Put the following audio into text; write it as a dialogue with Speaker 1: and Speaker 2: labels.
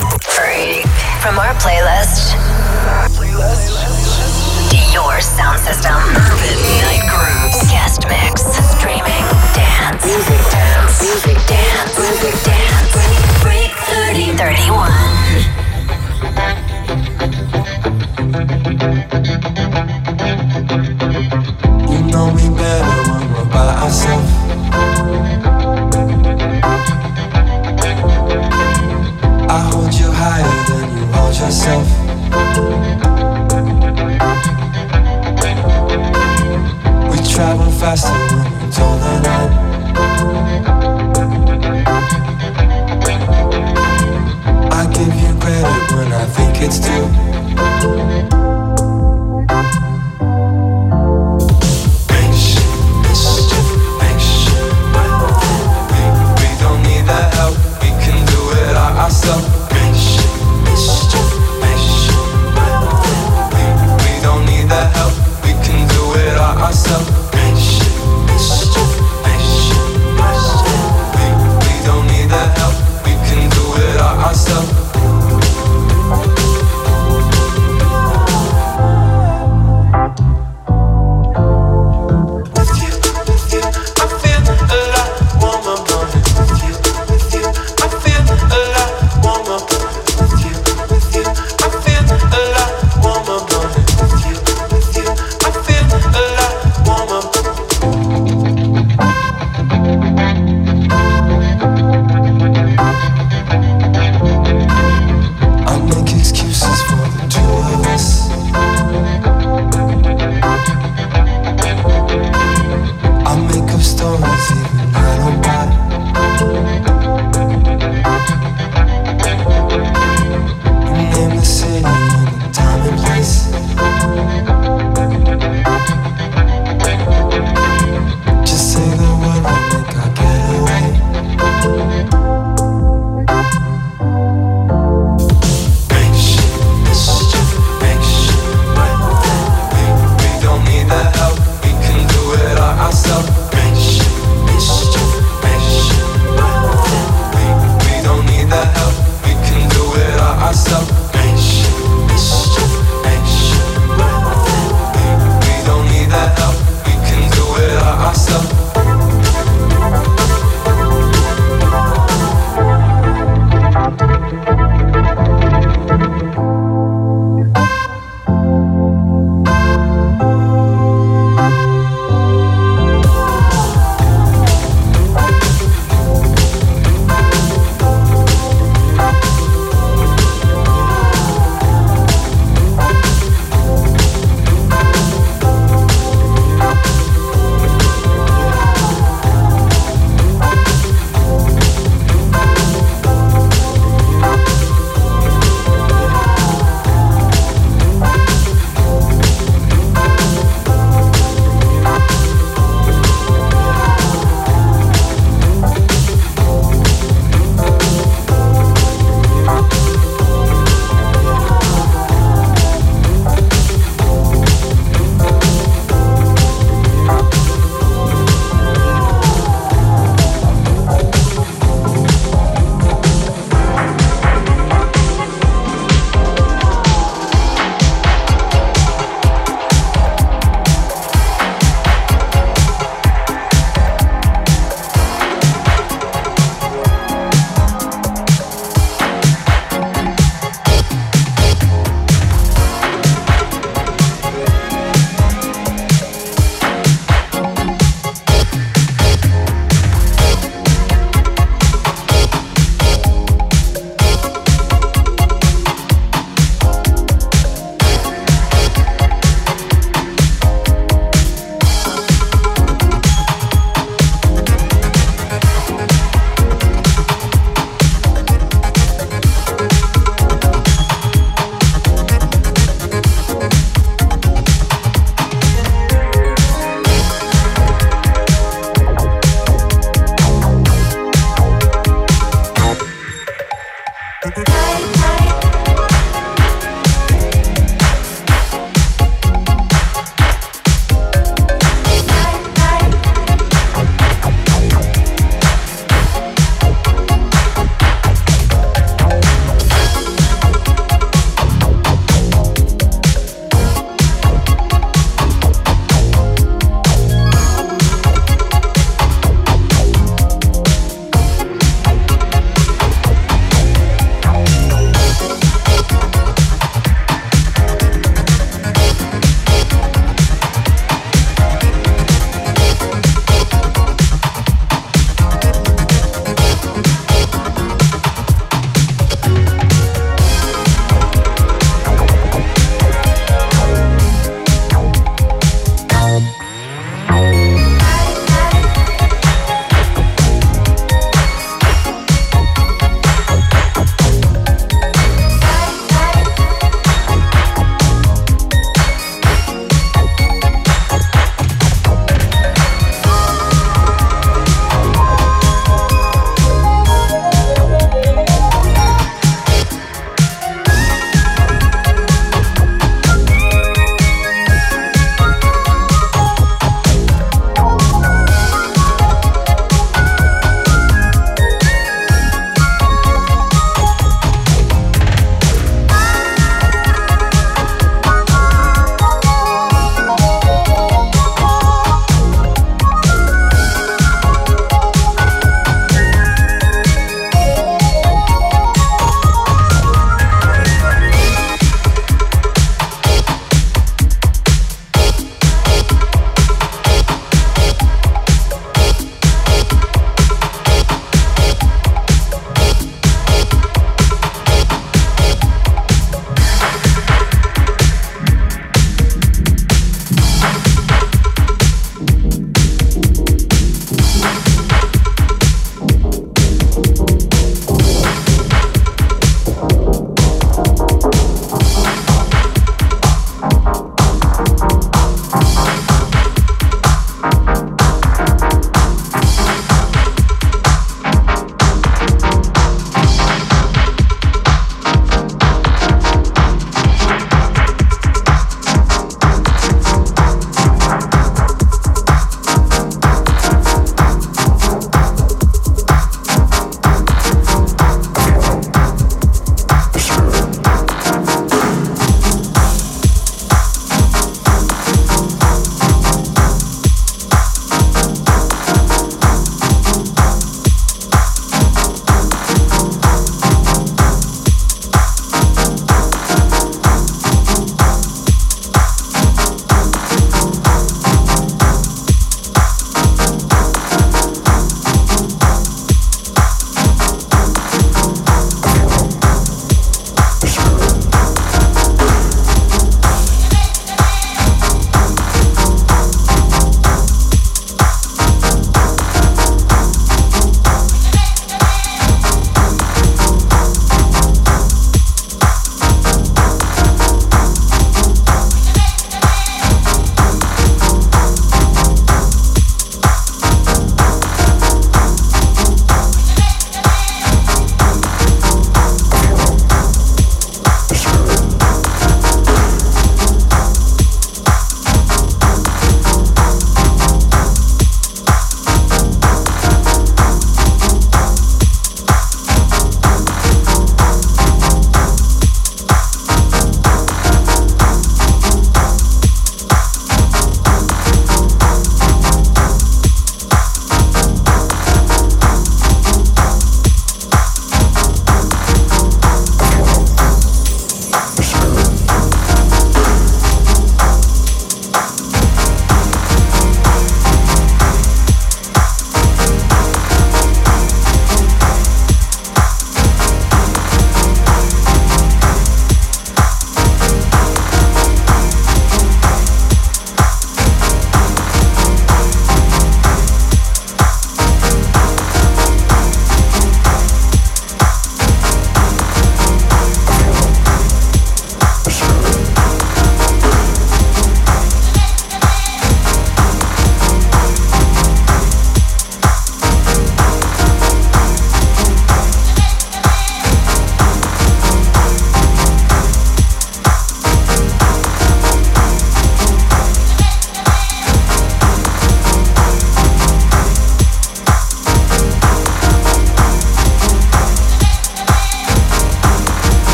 Speaker 1: Freak. From our playlist. Your sound system. Urban Night Grooves. Guest mix. Streaming. Dance. Music dance. Music dance. Music dance. Freak
Speaker 2: 3031. You know me better when we're by ourselves. Than you yourself. We travel faster you don't let. I give you credit when I think it's due.